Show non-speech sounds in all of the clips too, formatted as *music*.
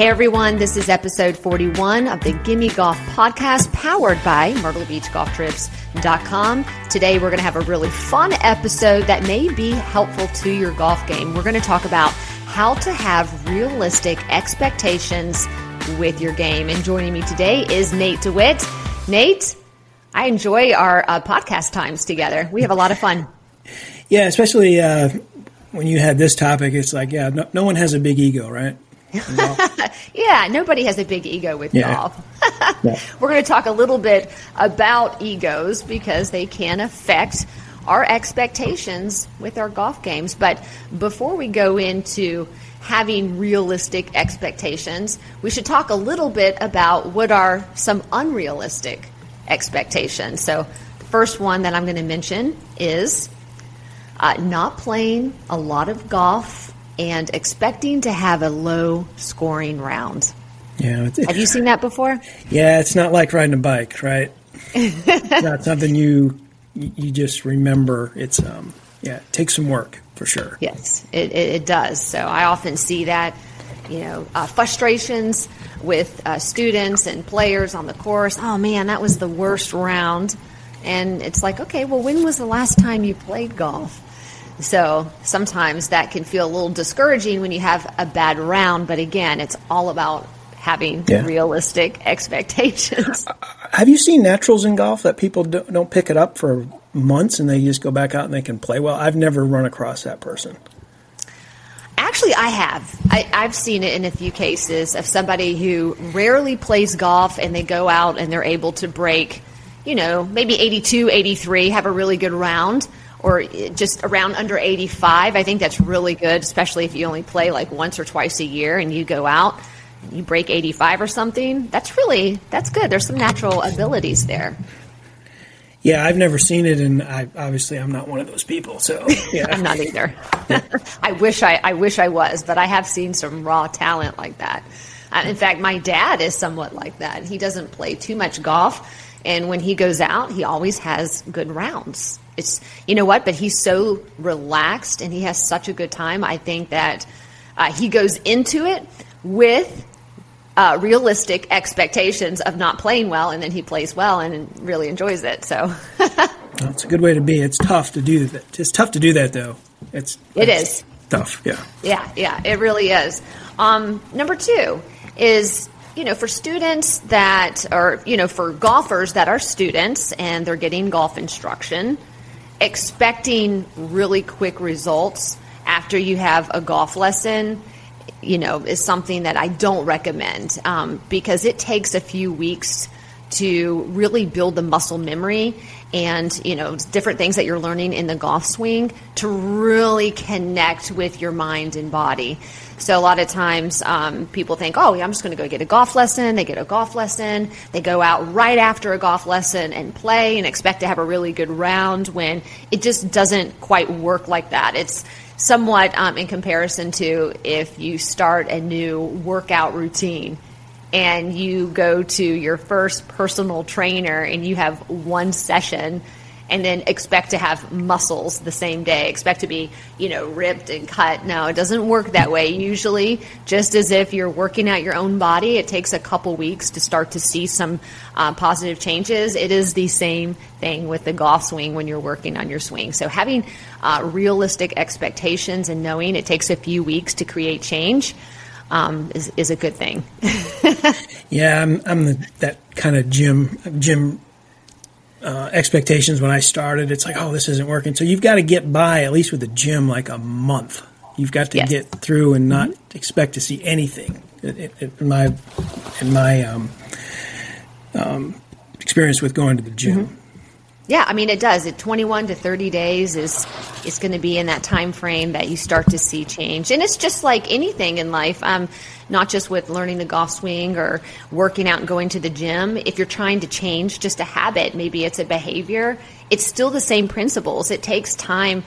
Hey everyone, this is episode 41 of the Gimme Golf podcast powered by Myrtle Beach Golf Trips.com. Today we're going to have a really fun episode that may be helpful to your golf game. We're going to talk about how to have realistic expectations with your game. And joining me today is Nate DeWitt. Nate, I enjoy our uh, podcast times together. We have a lot of fun. *laughs* Yeah, especially uh, when you had this topic, it's like, yeah, no, no one has a big ego, right? *laughs* yeah, nobody has a big ego with yeah. golf. *laughs* yeah. We're going to talk a little bit about egos because they can affect our expectations with our golf games. But before we go into having realistic expectations, we should talk a little bit about what are some unrealistic expectations. So, the first one that I'm going to mention is uh, not playing a lot of golf and expecting to have a low scoring round. Yeah. Have you seen that before? Yeah, it's not like riding a bike, right? not something you you just remember. It's um yeah, it takes some work for sure. Yes, it, it, it does. So I often see that, you know, uh, frustrations with uh, students and players on the course. Oh man, that was the worst round. And it's like, okay, well, when was the last time you played golf? So sometimes that can feel a little discouraging when you have a bad round, but again, it's all about having yeah. realistic *laughs* expectations. Uh, have you seen naturals in golf that people don't pick it up for months and they just go back out and they can play well? I've never run across that person. Actually, I have. I, have seen it in a few cases of somebody who rarely plays golf and they go out and they're able to break, you know, maybe 82, 83, have a really good round or just around under 85. I think that's really good, especially if you only play like once or twice a year and you go out and you break 85 or something. That's really that's good. There's some natural abilities there. Yeah, I've never seen it, and I, obviously I'm not one of those people. So *laughs* yeah, I'm not either. *laughs* I wish I, I wish I was, but I have seen some raw talent like that. Uh, in fact, my dad is somewhat like that. He doesn't play too much golf, and when he goes out, he always has good rounds it's you know what but he's so relaxed and he has such a good time i think that uh, he goes into it with uh, realistic expectations of not playing well and then he plays well and really enjoys it so. *laughs* It's a good way to be. It's tough to do that. It's tough to do that though. It's it is. tough yeah. Yeah yeah it really is. Um, number two is you know, for students that are, you know, for golfers that are students and they're getting golf instruction, expecting really quick results after you have a golf lesson you know is something that i don't recommend um, because it takes a few weeks to really build the muscle memory and you know different things that you're learning in the golf swing to really connect with your mind and body. So a lot of times um, people think oh yeah, i'm just going to go get a golf lesson. They get a golf lesson. They go out right after a golf lesson and play and expect to have a really good round when it just doesn't quite work like that. It's somewhat um, in comparison to if you start a new workout routine and you go to your first personal trainer and you have one session and then expect to have muscles the same day, expect to be, you know, ripped and cut. No, it doesn't work that way. Usually, just as if you're working out your own body, it takes a couple weeks to start to see some uh, positive changes. It is the same thing with the golf swing when you're working on your swing. So, having uh, realistic expectations and knowing it takes a few weeks to create change um, is, is a good thing. *laughs* yeah, I'm, I'm the, that kind of gym gym uh, expectations when I started. It's like, oh, this isn't working. So you've got to get by at least with the gym like a month. You've got to yes. get through and not mm-hmm. expect to see anything. in my in my um, um, experience with going to the gym. Mm-hmm. Yeah, I mean it does. It 21 to 30 days is is going to be in that time frame that you start to see change. And it's just like anything in life, um, not just with learning the golf swing or working out and going to the gym. If you're trying to change just a habit, maybe it's a behavior, it's still the same principles. It takes time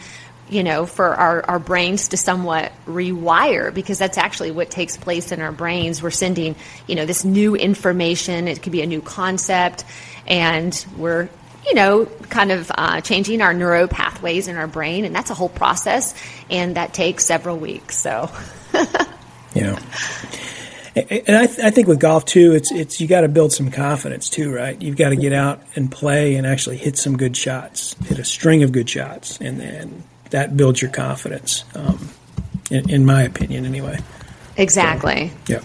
you know, for our, our brains to somewhat rewire because that's actually what takes place in our brains. We're sending, you know, this new information. It could be a new concept and we're you know, kind of uh, changing our neuro pathways in our brain, and that's a whole process, and that takes several weeks. So, *laughs* yeah. And I, th- I think with golf too, it's it's you got to build some confidence too, right? You've got to get out and play and actually hit some good shots, hit a string of good shots, and then that builds your confidence. Um, in, in, my opinion, anyway. Exactly. So, yeah.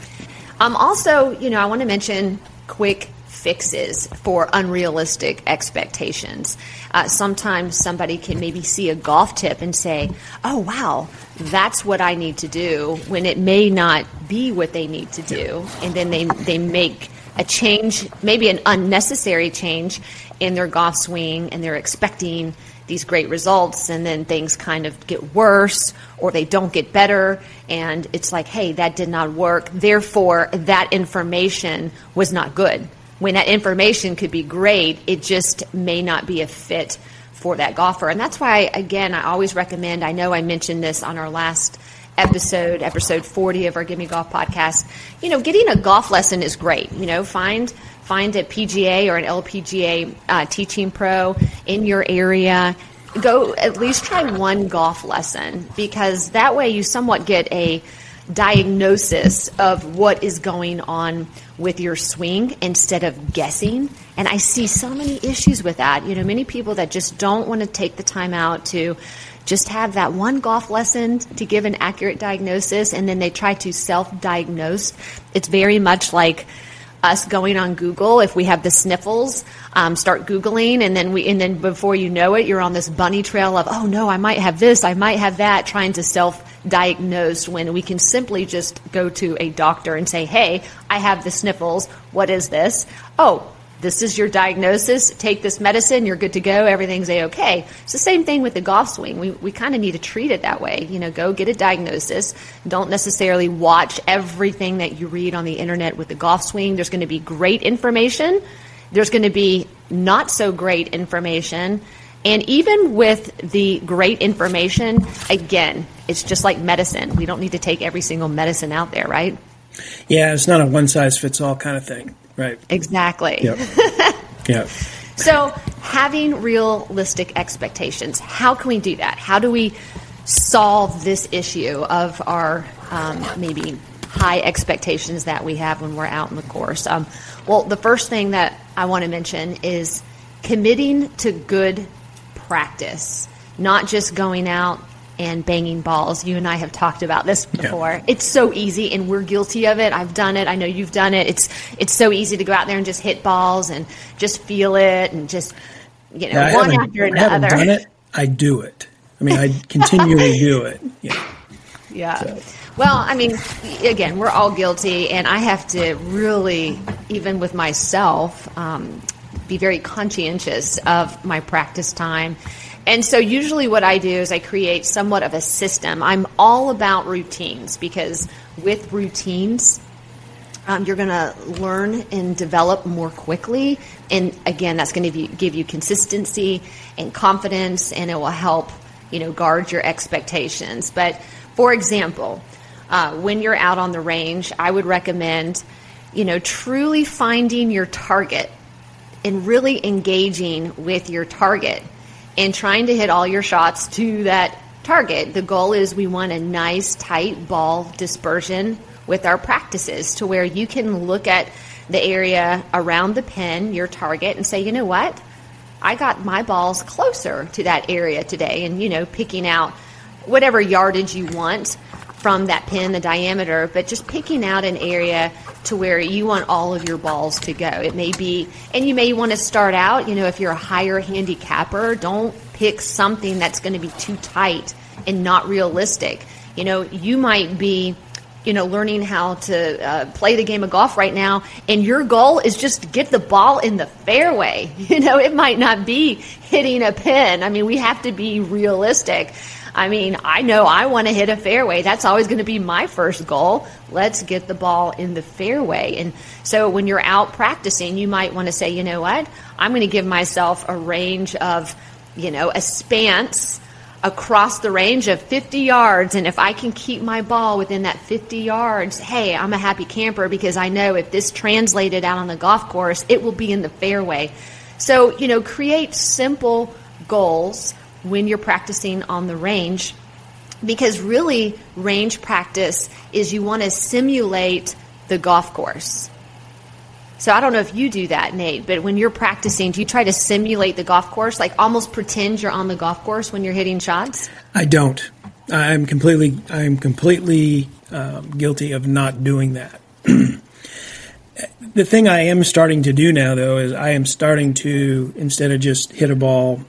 Um. Also, you know, I want to mention quick fixes for unrealistic expectations. Uh, sometimes somebody can maybe see a golf tip and say, "Oh, wow." that's what I need to do when it may not be what they need to do. And then they, they make a change, maybe an unnecessary change in their golf swing, and they're expecting these great results, and then things kind of get worse or they don't get better. And it's like, hey, that did not work. Therefore, that information was not good. When that information could be great, it just may not be a fit for that golfer. And that's why, again, I always recommend, I know I mentioned this on our last episode, episode 40 of our Gimme Golf podcast. You know, getting a golf lesson is great. You know, find find a PGA or an LPGA uh, teaching pro in your area. Go at least try one golf lesson because that way you somewhat get a diagnosis of what is going on with your swing instead of guessing. And I see so many issues with that. You know, many people that just don't want to take the time out to just have that one golf lesson to give an accurate diagnosis and then they try to self diagnose. It's very much like us going on Google if we have the sniffles, um, start Googling, and then we, and then before you know it, you're on this bunny trail of, oh no, I might have this, I might have that, trying to self diagnose when we can simply just go to a doctor and say, hey, I have the sniffles. What is this? Oh, this is your diagnosis. Take this medicine. You're good to go. Everything's a okay. It's the same thing with the golf swing. We, we kind of need to treat it that way. You know, go get a diagnosis. Don't necessarily watch everything that you read on the internet with the golf swing. There's going to be great information. There's going to be not so great information. And even with the great information, again, it's just like medicine. We don't need to take every single medicine out there, right? Yeah, it's not a one size fits all kind of thing. Right. Exactly. Yep. *laughs* yep. So, having realistic expectations, how can we do that? How do we solve this issue of our um, maybe high expectations that we have when we're out in the course? Um, well, the first thing that I want to mention is committing to good practice, not just going out and banging balls. You and I have talked about this before. Yeah. It's so easy, and we're guilty of it. I've done it. I know you've done it. It's it's so easy to go out there and just hit balls and just feel it and just you know yeah, one after another. I done it. I do it. I mean, I continually do it. Yeah. *laughs* Yeah. So. Well, I mean, again, we're all guilty, and I have to really, even with myself, um, be very conscientious of my practice time and so usually what I do is I create somewhat of a system. I'm all about routines because with routines, um, you're going to learn and develop more quickly. And again, that's going to give you consistency and confidence, and it will help, you know, guard your expectations. But for example, uh, when you're out on the range, I would recommend, you know, truly finding your target and really engaging with your target and trying to hit all your shots to that target. The goal is we want a nice, tight ball dispersion with our practices to where you can look at the area around the pin, your target, and say, you know what? I got my balls closer to that area today, and you know, picking out whatever yardage you want from that pin, the diameter, but just picking out an area to where you want all of your balls to go. It may be, and you may want to start out, you know, if you're a higher handicapper, don't pick something that's going to be too tight and not realistic. You know, you might be, you know, learning how to uh, play the game of golf right now, and your goal is just to get the ball in the fairway. *laughs* You know, it might not be hitting a pin. I mean, we have to be realistic. I mean, I know I want to hit a fairway. That's always going to be my first goal. Let's get the ball in the fairway. And so when you're out practicing, you might want to say, you know what? I'm going to give myself a range of, you know, a span across the range of 50 yards. And if I can keep my ball within that 50 yards, hey, I'm a happy camper because I know if this translated out on the golf course, it will be in the fairway. So, you know, create simple goals when you're practicing on the range because really range practice is you want to simulate the golf course. So I don't know if you do that, Nate, but when you're practicing, do you try to simulate the golf course, like almost pretend you're on the golf course when you're hitting shots? I don't. I'm completely I'm completely um, guilty of not doing that. *clears throat* the thing I am starting to do now, though, is I am starting to instead of just hit a ball,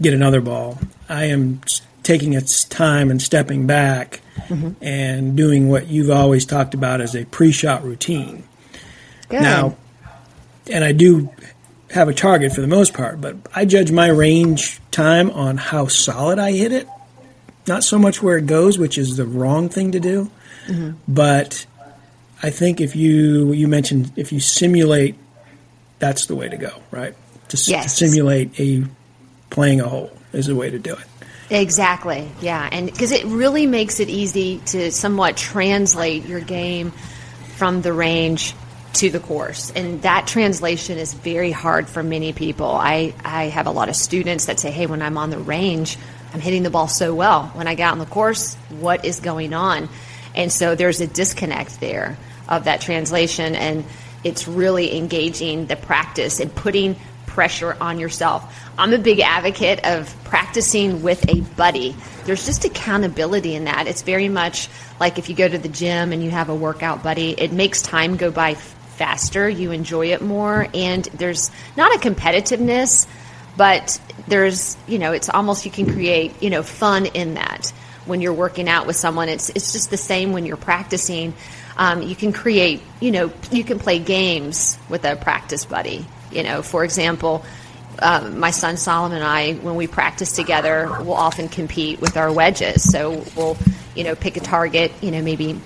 get another ball. I am taking its time and stepping back mm-hmm. and doing what you've always talked about as a pre-shot routine. Good. Now, and I do have a target for the most part, but I judge my range time on how solid I hit it, not so much where it goes, which is the wrong thing to do, mm-hmm. but I think if you you mentioned if you simulate, that's the way to go, right? To, yes. to simulate a playing a hole is the way to do it. Exactly. Yeah, and because it really makes it easy to somewhat translate your game from the range to the course. And that translation is very hard for many people. I, I have a lot of students that say, hey, when I'm on the range, I'm hitting the ball so well. When I get on the course, what is going on? And so there's a disconnect there of that translation. And it's really engaging the practice and putting pressure on yourself. I'm a big advocate of practicing with a buddy. There's just accountability in that. It's very much like if you go to the gym and you have a workout buddy, it makes time go by faster, you enjoy it more, and there's not a competitiveness, but there's, you know, it's almost you can create, you know, fun in that when you're working out with someone. It's, it's just the same when you're practicing. Um, you can create, you know, you can play games with a practice buddy. You know, for example, um, my son Solomon and I, when we practice together, we'll often compete with our wedges. So we'll, you know, pick a target, you know, maybe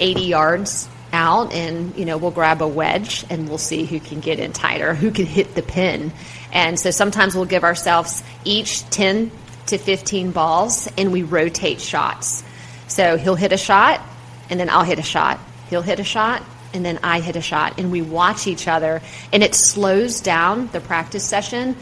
80 yards out and you know we'll grab a wedge and we'll see who can get in tighter who can hit the pin. And so sometimes we'll give ourselves each 10 to 15 balls and we rotate shots. So he'll hit a shot and then i'll hit a shot. He'll hit a shot and then i hit a shot and we watch each other and it slows down the practice session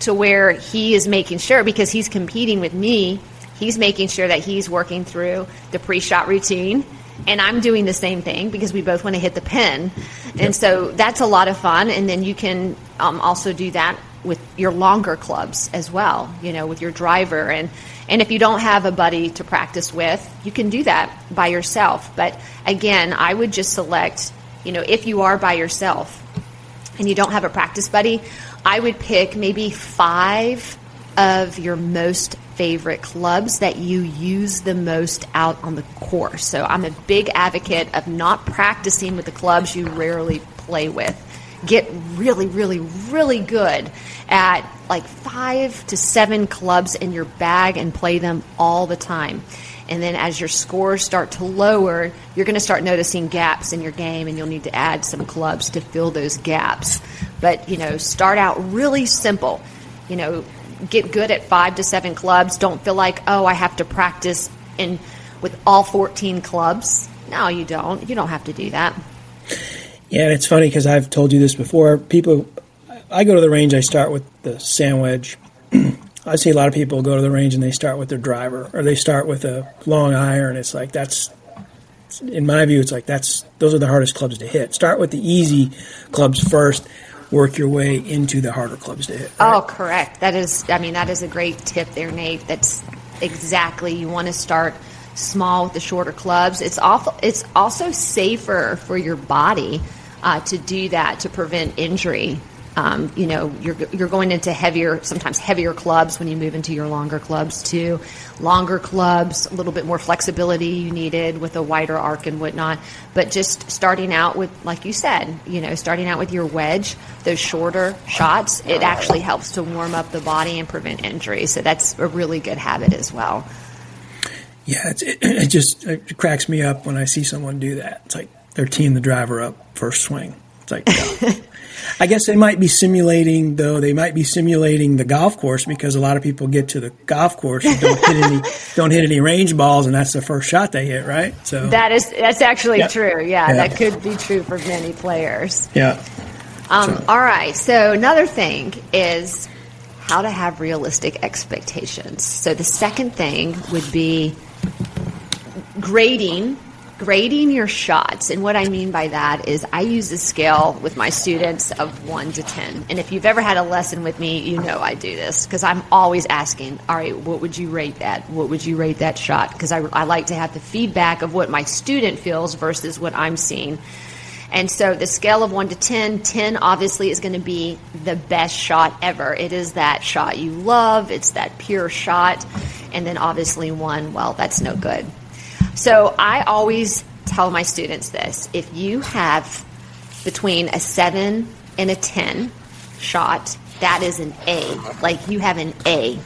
to where he is making sure because he's competing with me he's making sure that he's working through the pre-shot routine and I'm doing the same thing because we both want to hit the pin. And yep. so that's a lot of fun. And then you can um, also do that with your longer clubs as well, you know, with your driver. And, and if you don't have a buddy to practice with, you can do that by yourself. But again, I would just select, you know, if you are by yourself and you don't have a practice buddy, I would pick maybe five of your most favorite clubs that you use the most out on the course. So I'm a big advocate of not practicing with the clubs you rarely play with. Get really, really, really good at like five to seven clubs in your bag and play them all the time. And then as your scores start to lower, you're going to start noticing gaps in your game and you'll need to add some clubs to fill those gaps. But, you know, start out really simple. You know, get good at five to seven clubs. Don't feel like, oh, I have to practice in with all 14 clubs. No, you don't. You don't have to do that. Yeah, it's funny because I've told you this before. People, I go to the range, I start with the sand wedge. *clears throat* I see a lot of people go to the range and they start with their driver or they start with a long iron. It's like that's, in my view, it's like that's those are the hardest clubs to hit. Start with the easy clubs first work your way into the harder clubs to hit. Right? Oh, correct. That is, I mean, that is a great tip there, Nate. That's exactly. You want to start small with the shorter clubs. It's awful. It's also safer for your body uh, to do that to prevent injury um, you know, you're you're going into heavier, sometimes heavier clubs when you move into your longer clubs too. Longer clubs, a little bit more flexibility you needed with a wider arc and whatnot. But just starting out with, like you said, you know, starting out with your wedge, those shorter shots, it actually helps to warm up the body and prevent injury. So that's a really good habit as well. Yeah, it, it just it cracks me up when I see someone do that. It's like they're teeing the driver up first swing. It's like, *laughs* yeah. I guess they might be simulating, though. They might be simulating the golf course because a lot of people get to the golf course and don't hit any *laughs* don't hit any range balls, and that's the first shot they hit, right? So that is that's actually yep. true. Yeah, yeah, that could be true for many players. Yeah. Um, so. All right. So another thing is how to have realistic expectations. So the second thing would be grading grading your shots. And what I mean by that is I use a scale with my students of 1 to 10. And if you've ever had a lesson with me, you know I do this because I'm always asking, all right, what would you rate that? What would you rate that shot? Because I, I like to have the feedback of what my student feels versus what I'm seeing. And so the scale of 1 to 10, 10 obviously is going to be the best shot ever. It is that shot you love, it's that pure shot. And then obviously 1, well, that's no good. So I always tell my students this if you have between a 7 and a 10 shot, that is an A. Like you have an A.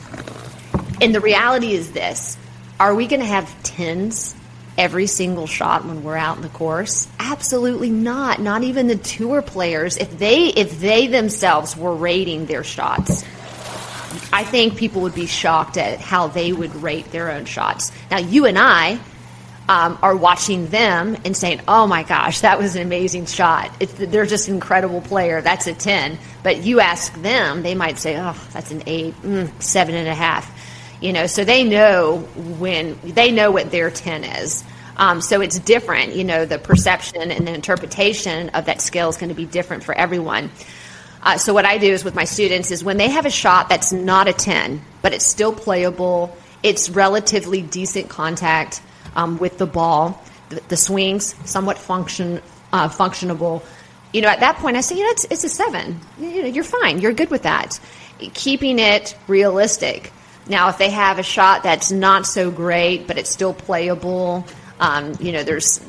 And the reality is this are we going to have 10s every single shot when we're out in the course? Absolutely not. Not even the tour players. If they if they themselves were rating their shots, I think people would be shocked at how they would rate their own shots. Now you and I um, are watching them and saying, "Oh my gosh, that was an amazing shot! It's, they're just an incredible player. That's a ten. But you ask them, they might say, "Oh, that's an eight, mm, seven and a half." You know, so they know when they know what their ten is. Um, so it's different. You know, the perception and the interpretation of that scale is going to be different for everyone. Uh, so what I do is with my students is when they have a shot that's not a ten, but it's still playable, it's relatively decent contact um, with the ball, the, the swings somewhat function uh, functionable. You know, at that point, I say, you know, it's, it's a seven. You know, you're fine. You're good with that. Keeping it realistic. Now, if they have a shot that's not so great, but it's still playable, um, you know, there's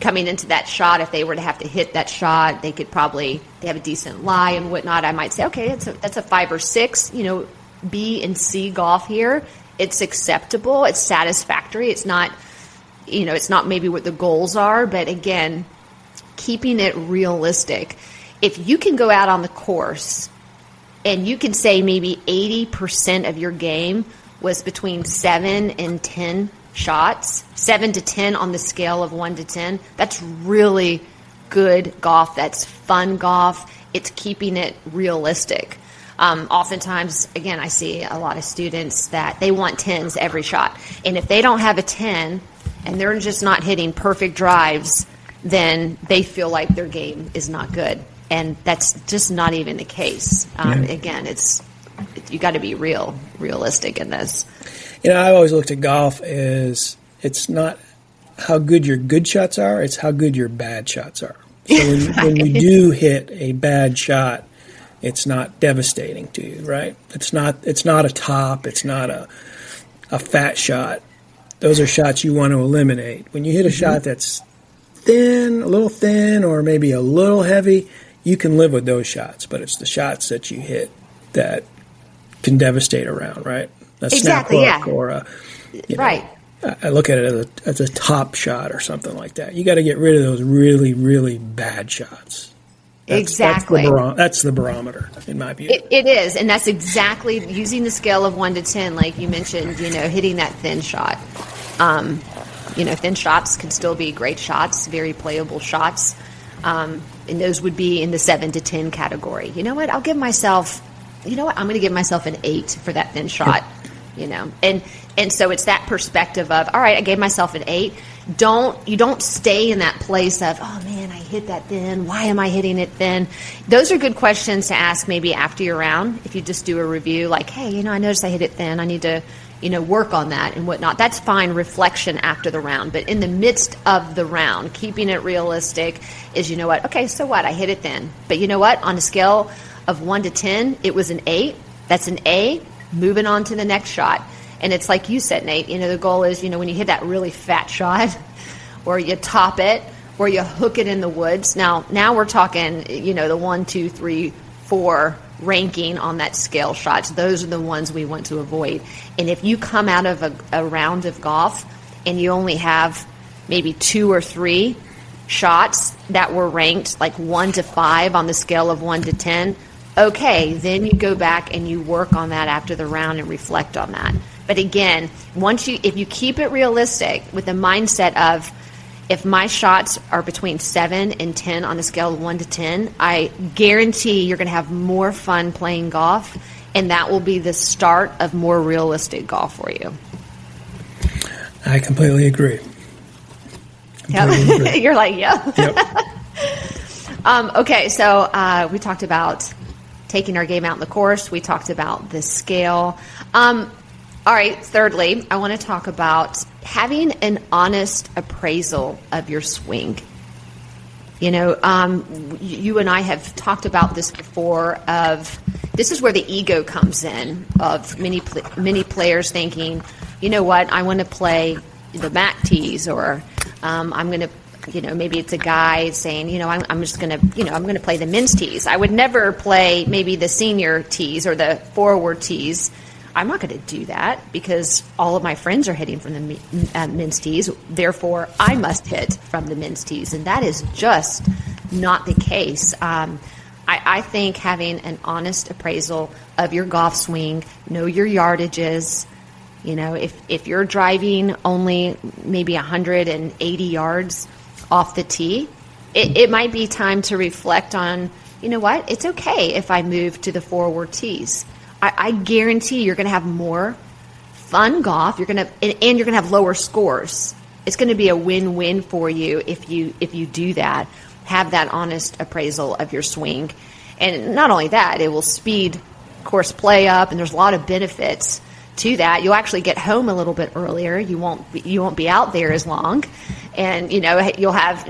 coming into that shot. If they were to have to hit that shot, they could probably they have a decent lie and whatnot. I might say, okay, that's a, that's a five or six. You know, B and C golf here. It's acceptable. It's satisfactory. It's not, you know, it's not maybe what the goals are, but again, keeping it realistic. If you can go out on the course and you can say maybe 80% of your game was between seven and 10 shots, seven to 10 on the scale of one to 10, that's really good golf. That's fun golf. It's keeping it realistic. Um, oftentimes, again, I see a lot of students that they want 10s every shot. And if they don't have a 10 and they're just not hitting perfect drives, then they feel like their game is not good. And that's just not even the case. Um, yeah. Again, it's you got to be real, realistic in this. You know, I've always looked at golf as it's not how good your good shots are; it's how good your bad shots are. So when, *laughs* right. when you do hit a bad shot, it's not devastating to you, right? It's not it's not a top, it's not a a fat shot. Those are shots you want to eliminate. When you hit a mm-hmm. shot that's thin, a little thin, or maybe a little heavy, you can live with those shots. But it's the shots that you hit that can devastate around, right? A exactly, snap hook yeah. or a you know, right. I look at it as a, as a top shot or something like that. You got to get rid of those really, really bad shots. That's, exactly. That's the, baro- that's the, barometer, in my view. It, it is, and that's exactly using the scale of one to ten, like you mentioned. You know, hitting that thin shot. Um, you know, thin shots can still be great shots, very playable shots, um, and those would be in the seven to ten category. You know what? I'll give myself. You know what? I'm going to give myself an eight for that thin shot. You know, and and so it's that perspective of all right, I gave myself an eight don't you don't stay in that place of oh man i hit that then. Why am i hitting it then? Those are good questions to ask maybe after your round if you just do a review like hey you know i noticed i hit it thin i need to you know work on that and whatnot. That's fine reflection after the round but in the midst of the round keeping it realistic is you know what okay so what? I hit it then. But you know what? On a scale of 1 to 10 it was an 8 that's an a. Moving on to the next shot and it's like you said, Nate, you know, the goal is, you know, when you hit that really fat shot *laughs* or you top it or you hook it in the woods. Now, now we're talking, you know, the one, two, three, four ranking on that scale shots. Those are the ones we want to avoid. And if you come out of a, a round of golf and you only have maybe two or three shots that were ranked like one to five on the scale of one to ten, okay, then you go back and you work on that after the round and reflect on that. But again, once you if you keep it realistic with the mindset of if my shots are between 7 and 10 on a scale of 1 to 10, I guarantee you're going to have more fun playing golf and that will be the start of more realistic golf for you. I completely agree. Yep. *laughs* You're like, yeah. Yep. *laughs* um, okay, so uh, we talked about taking our game out in the course. We talked about the scale. Um, all right, thirdly, I want to talk about having an honest appraisal of your swing. You know, um, you and I have talked about this before. Of this is where the ego comes in. Of many many players thinking, you know what, I want to play the MAC tees, or um, I'm going to, you know, maybe it's a guy saying, you know, I'm, I'm just going to, you know, I'm going to play the men's tees. I would never play maybe the senior tees or the forward tees I'm not going to do that because all of my friends are hitting from the uh, men's tees. Therefore, I must hit from the men's tees. And that is just not the case. Um, I, I, think having an honest appraisal of your golf swing, know your yardages. You know, if, if you're driving only maybe 180 yards off the tee, it, it might be time to reflect on, you know what, it's okay if I move to the forward tees I, I guarantee you're going to have more fun golf. You're going to and, and you're going to have lower scores. It's going to be a win-win for you if you if you do that. Have that honest appraisal of your swing, and not only that, it will speed course play up, and there's a lot of benefits to that. You'll actually get home a little bit earlier. You won't you won't be out there as long, and you know you'll have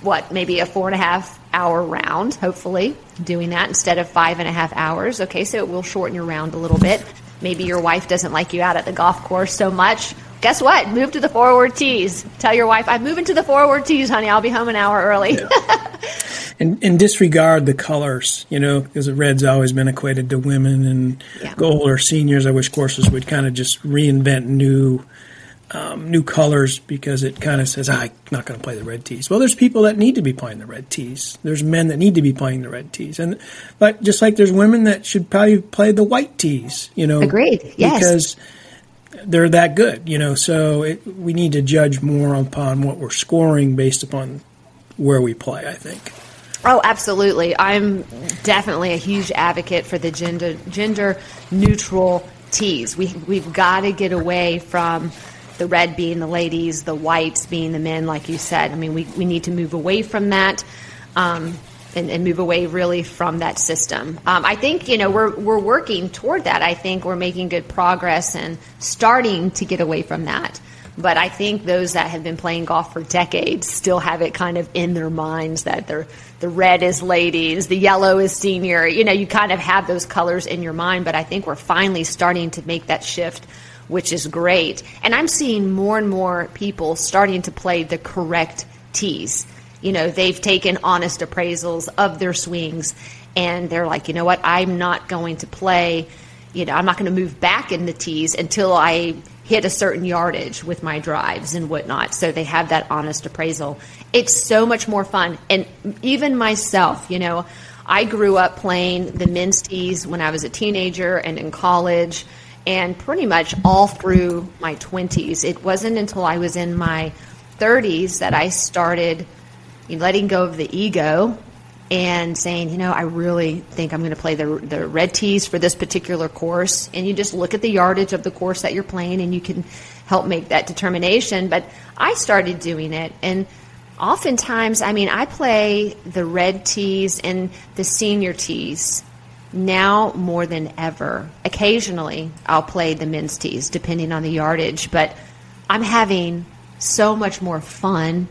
what maybe a four and a half hour round, hopefully, doing that instead of five and a half hours. Okay, so it will shorten your round a little bit. Maybe your wife doesn't like you out at the golf course so much. Guess what? Move to the forward tees. Tell your wife, I'm moving to the forward tees, honey. I'll be home an hour early. Yeah. *laughs* and, and, disregard the colors, you know, because the red's always been equated to women and yeah. gold or seniors. I wish courses would kind of just reinvent new um, new colors because it kind of says, ah, I'm not going to play the red tees. Well, there's people that need to be playing the red tees. There's men that need to be playing the red tees. And, but just like there's women that should probably play the white tees, you know. Agreed. Yes. Because they're that good, you know. So it, we need to judge more upon what we're scoring based upon where we play, I think. Oh, absolutely. I'm definitely a huge advocate for the gender gender neutral tees. We we've got to get away from the red being the ladies, the whites being the men, like you said. I mean, we, we need to move away from that. Um, and, and, move away really from that system. Um, I think you know we're we're working toward that. I think we're making good progress and starting to get away from that. But I think those that have been playing golf for decades still have it kind of in their minds that the the red is ladies, the yellow is senior. You know, you kind of have those colors in your mind. But I think we're finally starting to make that shift which is great. And I'm seeing more and more people starting to play the correct tees. You know, they've taken honest appraisals of their swings and they're like, you know what, I'm not going to play, you know, I'm not going to move back in the tees until I hit a certain yardage with my drives and whatnot. So they have that honest appraisal. It's so much more fun. And even myself, you know, I grew up playing the men's tees when I was a teenager and in college and pretty much all through my 20s. It wasn't until I was in my 30s that I started letting go of the ego and saying, you know, I really think I'm going to play the, the red tees for this particular course. And you just look at the yardage of the course that you're playing and you can help make that determination. But I started doing it. And oftentimes, I mean, I play the red tees and the senior tees now more than ever. Occasionally, I'll play the men's tees depending on the yardage, but I'm having so much more fun,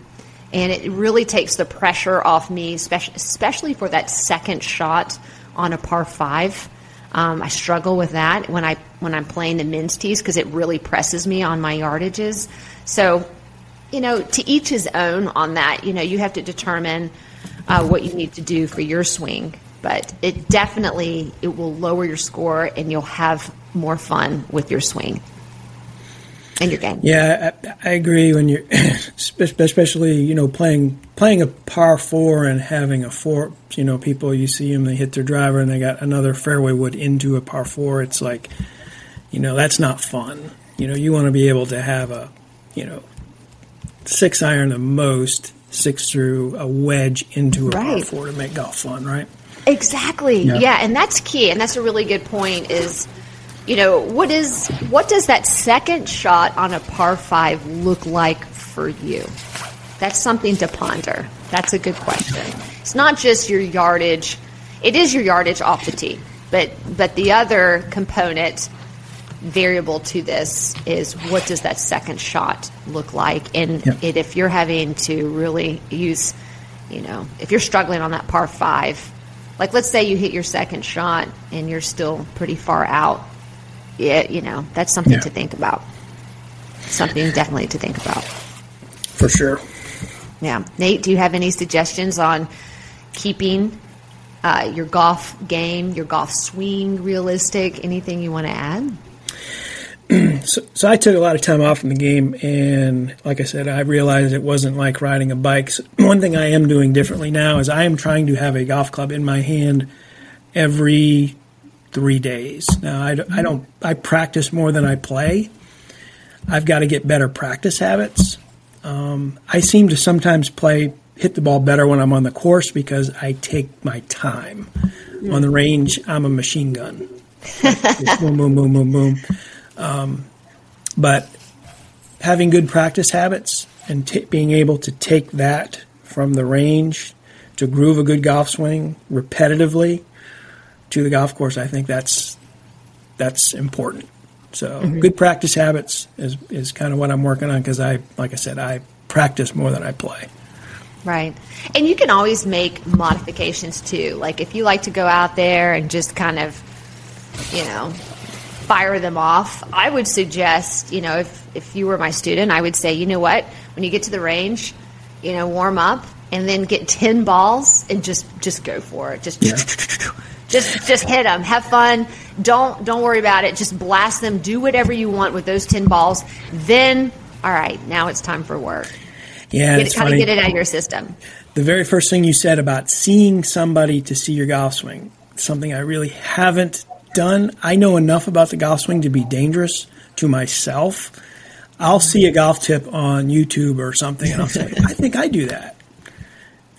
and it really takes the pressure off me, especially for that second shot on a par five. Um, I struggle with that when I when I'm playing the men's tees because it really presses me on my yardages. So, you know, to each his own on that. You know, you have to determine uh, what you need to do for your swing but it definitely it will lower your score and you'll have more fun with your swing and your game. Yeah, I, I agree. When you're, *clears throat* especially you know playing playing a par four and having a four, you know, people you see them they hit their driver and they got another fairway wood into a par four. It's like, you know, that's not fun. You know, you want to be able to have a, you know, six iron the most, six through a wedge into a right. par four to make golf fun, right? Exactly. Yeah. yeah, and that's key, and that's a really good point. Is you know what is what does that second shot on a par five look like for you? That's something to ponder. That's a good question. It's not just your yardage. It is your yardage off the tee, but but the other component variable to this is what does that second shot look like, and Yep. it, if you're having to really use, you know, if you're struggling on that par five, like let's say you hit your second shot and you're still pretty far out, yeah, you know, that's something Yeah. to think about. Something definitely to think about. for sure. Yeah. Nate, do you have any suggestions on keeping uh, your golf game, your golf swing realistic? Anything you want to add? *clears throat* So, so I took a lot of time off from the game, and like I said, I realized it wasn't like riding a bike. So *clears throat* one thing I am doing differently now is I am trying to have a golf club in my hand every three days. Now I, I don't I practice more than I play. I've got to get better practice habits. Um, I seem to sometimes play hit the ball better when I'm on the course because I take my time. On the range, I'm a machine gun. *laughs* Boom, boom, boom, boom, boom. Um, but having good practice habits and t- being able to take that from the range to groove a good golf swing repetitively to the golf course, I think that's that's important. So good practice habits is is kind of what I'm working on because I, like I said, I practice more than I play. Right. And you can always make modifications too. Like if you like to go out there and just kind of, you know, fire them off, I would suggest, you know, if, if you were my student, I would say, you know what, when you get to the range, you know, warm up and then get 10 balls and just, just go for it. Just, *laughs* just, just hit them. Have fun. Don't, don't worry about it. Just blast them. Do whatever you want with those 10 balls. Then, all right, now it's time for work. Yeah, Get it's it, kind funny. of get it out of your system. the very first thing you said about seeing somebody to see your golf swing, something I really haven't done. I know enough about the golf swing to be dangerous to myself. I'll see a golf tip on YouTube or something and I'll say, *laughs* I think I do that.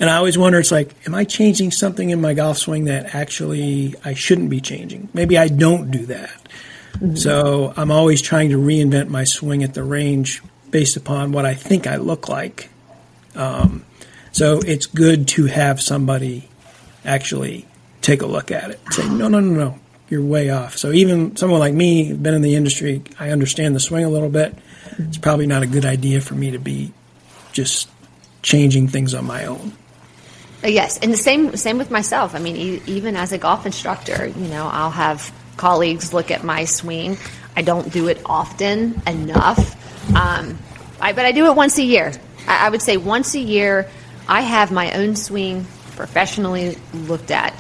And I always wonder, it's like, am I changing something in my golf swing that actually I shouldn't be changing? Maybe I don't do that. So I'm always trying to reinvent my swing at the range based upon what I think I look like. Um, so it's good to have somebody actually take a look at it. Say, no, no, no, no, you're way off. So even someone like me, been in the industry, I understand the swing a little bit. It's probably not a good idea for me to be just changing things on my own. Uh, Yes, and the same same with myself. I mean, e- even as a golf instructor, you know, I'll have colleagues look at my swing. I don't do it often enough, um, I, but I do it once a year. I, I would say once a year, I have my own swing professionally looked at,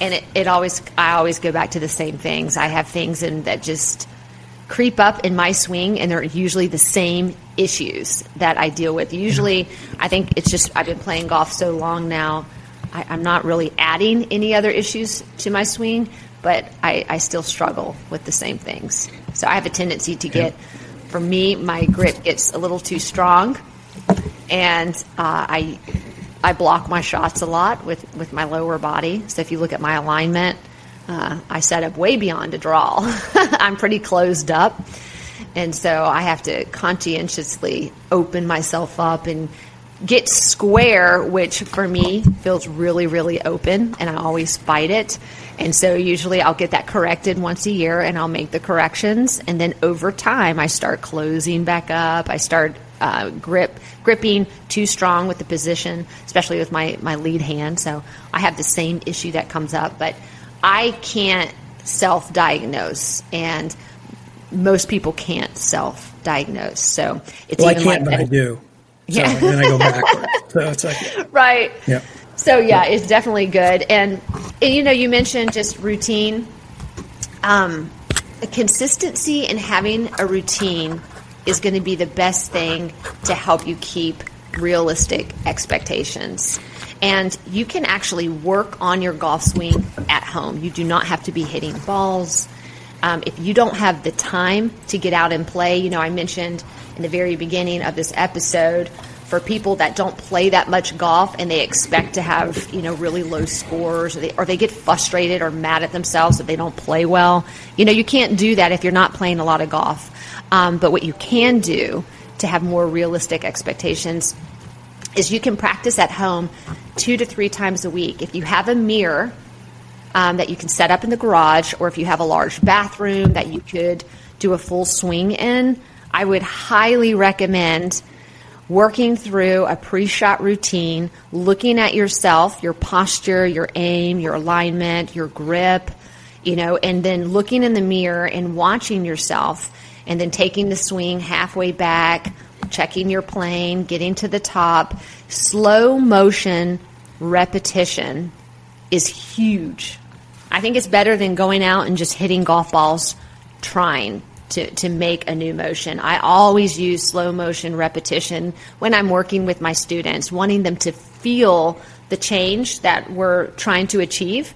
and it, it always I always go back to the same things. I have things in that just creep up in my swing, and they're usually the same issues that I deal with. Usually, I think it's just I've been playing golf so long now, I, I'm not really adding any other issues to my swing, but I, I still struggle with the same things. So I have a tendency to get, for me, my grip gets a little too strong, and uh, I I block my shots a lot with, with my lower body. So if you look at my alignment, uh, I set up way beyond a draw. *laughs* I'm pretty closed up. And so I have to conscientiously open myself up and get square, which for me feels really, really open, and I always fight it. And so usually I'll get that corrected once a year and I'll make the corrections. And then over time, I start closing back up. I start uh, grip gripping too strong with the position, especially with my, my lead hand. So I have the same issue that comes up, but I can't self diagnose. And most people can't self diagnose. So it's Well, I can't, like but I do. So Yeah. then I go backwards. *laughs* So it's like, right. yeah. So yeah, it's definitely good. And, and you know, you mentioned just routine. Um, consistency and having a routine is going to be the best thing to help you keep realistic expectations. And you can actually work on your golf swing at home. You do not have to be hitting balls. Um, if you don't have the time to get out and play, you know, I mentioned in the very beginning of this episode for people that don't play that much golf and they expect to have, you know, really low scores or they, or they get frustrated or mad at themselves that they don't play well. You know, you can't do that if you're not playing a lot of golf. Um, but what you can do to have more realistic expectations is you can practice at home two to three times a week. If you have a mirror um, that you can set up in the garage, or if you have a large bathroom that you could do a full swing in, I would highly recommend working through a pre shot routine, looking at yourself, your posture, your aim, your alignment, your grip, you know, and then looking in the mirror and watching yourself, and then taking the swing halfway back, checking your plane, getting to the top. Slow motion repetition is huge. I think it's better than going out and just hitting golf balls trying to, to make a new motion. I always use slow motion repetition when I'm working with my students, wanting them to feel the change that we're trying to achieve,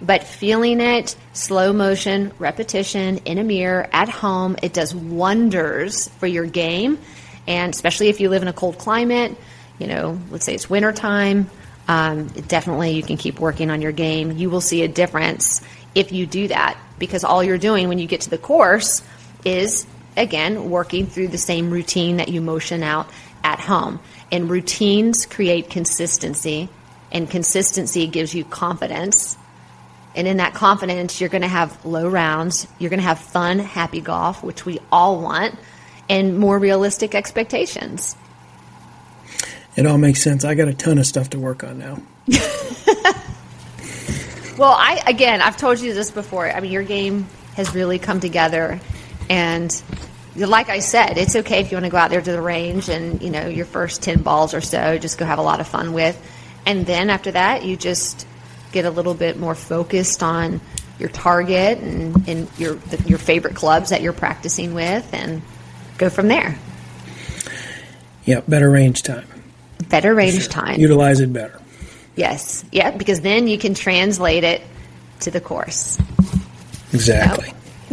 but feeling it, slow motion repetition in a mirror at home, it does wonders for your game. And especially if you live in a cold climate, you know, let's say it's wintertime, um, definitely you can keep working on your game. You will see a difference if you do that because all you're doing when you get to the course is, again, working through the same routine that you motion out at home. And routines create consistency, and consistency gives you confidence. And in that confidence, you're going to have low rounds, you're going to have fun, happy golf, which we all want, and more realistic expectations. It all makes sense. I got a ton of stuff to work on now. *laughs* well, I again, I've told you this before. I mean, your game has really come together, and like I said, it's okay if you want to go out there to the range and you know your first ten balls or so, just go have a lot of fun with, and then after that, you just get a little bit more focused on your target and, and your the, your favorite clubs that you're practicing with, and go from there. Yeah, better range time. Better range sure. time. Utilize it better. Yes. Yeah, because then you can translate it to the course. Exactly. *laughs*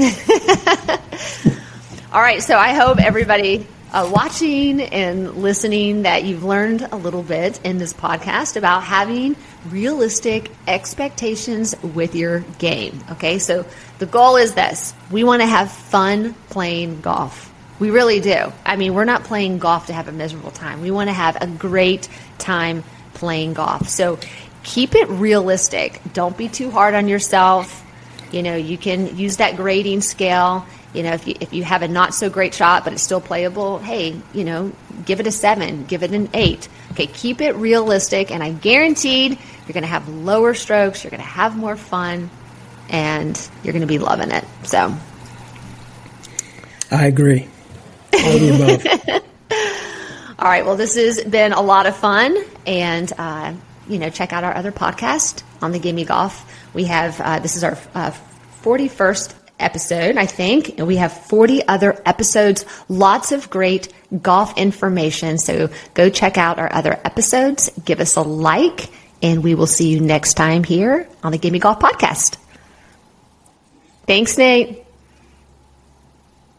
All right, so I hope everybody uh, watching and listening that you've learned a little bit in this podcast about having realistic expectations with your game. Okay, so the goal is this we want to have fun playing golf. We really do. I mean, we're not playing golf to have a miserable time. We want to have a great time playing golf. So keep it realistic. Don't be too hard on yourself. You know, you can use that grading scale. You know, if you, if you have a not so great shot, but it's still playable, hey, you know, give it a seven, give it an eight. Okay, keep it realistic, and I guaranteed you're going to have lower strokes, you're going to have more fun, and you're going to be loving it. So, I agree. All the above. *laughs* All right. Well, this has been a lot of fun, and uh, you know, check out our other podcast on the Gimme Golf. We have uh, this is our uh, first episode, I think, and we have forty other episodes. Lots of great golf information. So go check out our other episodes. Give us a like, and we will see you next time here on the Gimme Golf podcast. Thanks, Nate.